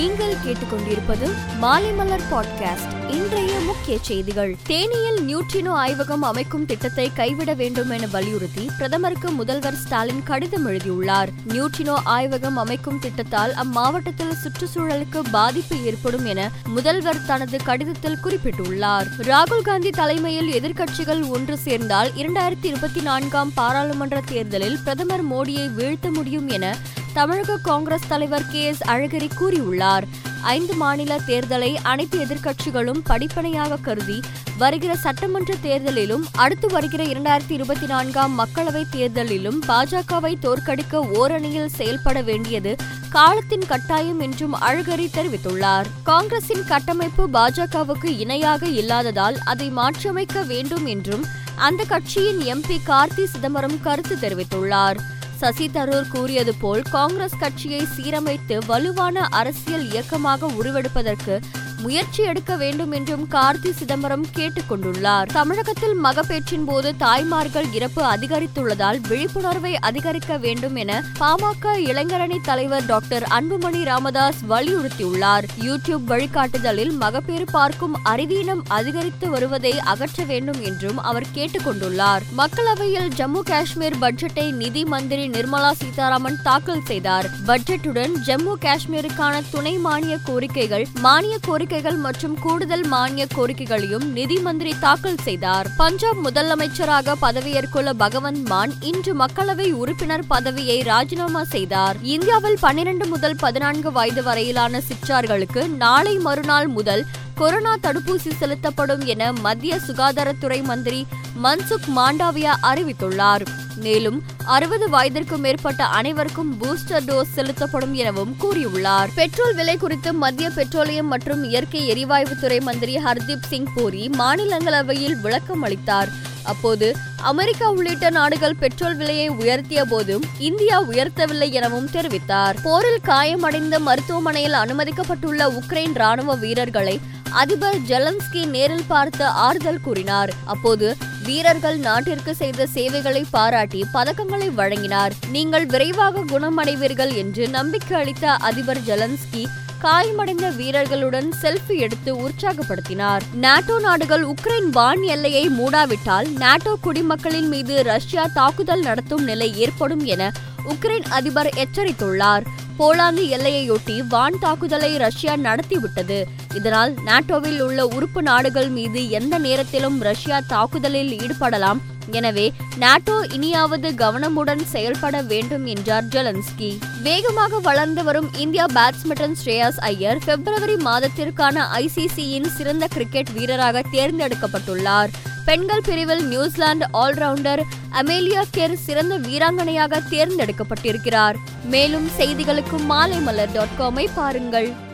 நீங்கள் கேட்டுக்கொண்டிருப்பது மாலைமலர் பாட்காஸ்ட். இன்றைய முக்கிய செய்திகள். தேனியில் நியூட்ரினோ ஆய்வகம் அமைக்கும் திட்டத்தை கைவிட வேண்டும் என வலியுறுத்தி பிரதமருக்கு முதல்வர் ஸ்டாலின் கடிதம் எழுதியுள்ளார். நியூட்ரினோ ஆய்வகம் அமைக்கும் திட்டத்தால் அம்மாவட்டத்தில் சுற்றுச்சூழலுக்கு பாதிப்பு ஏற்படும் என முதல்வர் தனது கடிதத்தில் குறிப்பிட்டுள்ளார். ராகுல் காந்தி தலைமையில் எதிர்க்கட்சிகள் ஒன்று சேர்ந்தால் இரண்டாயிரத்தி இருபத்தி நான்காம் பாராளுமன்ற தேர்தலில் பிரதமர் மோடியை வீழ்த்த முடியும் என தமிழக காங்கிரஸ் தலைவர் கே எஸ் அழகிரி கூறியுள்ளார். ஐந்து மாநில தேர்தலை அனைத்து எதிர்க்கட்சிகளும் படிப்பனையாக கருதி வருகிற சட்டமன்ற தேர்தலிலும் அடுத்து வருகிற இரண்டாயிரத்தி இருபத்தி நான்காம் மக்களவைத் தேர்தலிலும் பாஜகவை தோற்கடிக்க ஓரணியில் செயல்பட வேண்டியது காலத்தின் கட்டாயம் என்றும் அழகரி தெரிவித்துள்ளார். காங்கிரசின் கட்டமைப்பு பாஜகவுக்கு இணையாக இல்லாததால் அதை மாற்றியமைக்க வேண்டும் என்றும் அந்த கட்சியின் எம்பி கார்த்தி சிதம்பரம் கருத்து தெரிவித்துள்ளார். சசி தரூர் கூறியது போல் காங்கிரஸ் கட்சியை சீரமைத்து வலுவான அரசியல் இயக்கமாக உருவெடுப்பதற்கு முயற்சி எடுக்க வேண்டும் என்றும் கார்த்தி சிதம்பரம் கேட்டுக் கொண்டுள்ளார் தமிழகத்தில் மகப்பேற்றின் போது தாய்மார்கள் இறப்பு அதிகரித்துள்ளதால் விழிப்புணர்வை அதிகரிக்க வேண்டும் என பாமக இளைஞரணி தலைவர் டாக்டர் அன்புமணி ராமதாஸ் வலியுறுத்தியுள்ளார். யூடியூப் வழிகாட்டுதலில் மகப்பேறு பார்க்கும் அறிவீனம் அதிகரித்து வருவதை அகற்ற வேண்டும் என்றும் அவர் கேட்டுக் கொண்டுள்ளார் மக்களவையில் ஜம்மு காஷ்மீர் பட்ஜெட்டை நிதி மந்திரி நிர்மலா சீதாராமன் தாக்கல் செய்தார். பட்ஜெட்டுடன் ஜம்மு காஷ்மீருக்கான துணை மானிய கோரிக்கைகள் மானிய கோரிக்கை கோரிக்கைகள் மற்றும் கூடுதல் மானிய கோரிக்கைகளையும் நிதி மந்திரி தாக்கல் செய்தார். பஞ்சாப் முதலமைச்சராக பதவியேற்குள்ள பகவந்த் மான் இன்று மக்களவை உறுப்பினர் பதவியை ராஜினாமா செய்தார். இந்தியாவில் பன்னிரண்டு முதல் பதினான்கு வயது வரையிலான சிற்றார்களுக்கு நாளை மறுநாள் முதல் கொரோனா தடுப்பூசி செலுத்தப்படும் என மத்திய சுகாதாரத்துறை மந்திரி மன்சுக் மாண்டாவியா அறிவித்துள்ளார். மேலும் அறுபது வயதிற்கும் மேற்பட்ட அனைவருக்கும் பூஸ்டர் டோஸ் செலுத்தப்படும் எனவும் கூறியுள்ளார். பெட்ரோல் விலை குறித்து மத்திய பெட்ரோலியம் மற்றும் இயற்கை எரிவாயுத்துறை மந்திரி ஹர்தீப் சிங் பூரி மாநிலங்களவையில் விளக்கம் அளித்தார். அப்போது அமெரிக்கா உள்ளிட்ட நாடுகள் பெட்ரோல் விலையை உயர்த்திய போதும் இந்தியா உயர்த்தவில்லை எனவும் தெரிவித்தார். போரில் காயமடைந்த மருத்துவமனையில் அனுமதிக்கப்பட்டுள்ள உக்ரைன் ராணுவ வீரர்களை அதிபர் ஜெலன்ஸ்கி நேரில் பார்த்து ஆறுதல் கூறினார். அப்போது வீரர்கள் நாட்டிற்கு செய்த சேவைகளை பாராட்டி பதக்கங்களை வழங்கினார். நீங்கள் விரைவாக குணமடைவீர்கள் என்று நம்பிக்கை அளித்த அதிபர் ஜெலன்ஸ்கி காயமடைந்த வீரர்களுடன் செல்ஃபி எடுத்து உற்சாகப்படுத்தினார். நாட்டோ நாடுகள் உக்ரைன் வான் எல்லையை மூடாவிட்டால் நாட்டோ குடிமக்களின் மீது ரஷ்யா தாக்குதல் நடத்தும் நிலை ஏற்படும் என உக்ரைன் அதிபர் எச்சரித்துள்ளார். போலாந்து எல்லையையொட்டி வான் தாக்குதலை ரஷ்யா நடத்திவிட்டது. இதனால் நாட்டோவில் உள்ள உறுப்பு நாடுகள் மீது எந்த நேரத்திலும் ரஷ்யா தாக்குதலில் ஈடுபடலாம். எனவே நாட்டோ இனியாவது கவனமுடன் செயல்பட வேண்டும் என்றார் ஜெலன்ஸ்கி. வேகமாக வளர்ந்து வரும் இந்தியா பேட்ஸ்மேன் ஸ்ரேயாஸ் ஐயர் பிப்ரவரி மாதத்திற்கான ஐசிசியின் சிறந்த கிரிக்கெட் வீரராக தேர்ந்தெடுக்கப்பட்டுள்ளார். பெண்கள் பிரிவில் நியூசிலாந்து ஆல்ரவுண்டர் அமேலியா கெர் சிறந்த வீராங்கனையாக தேர்ந்தெடுக்கப்பட்டிருக்கிறார். மேலும் செய்திகளுக்கு மாலை மலர் டாட் காமை பாருங்கள்.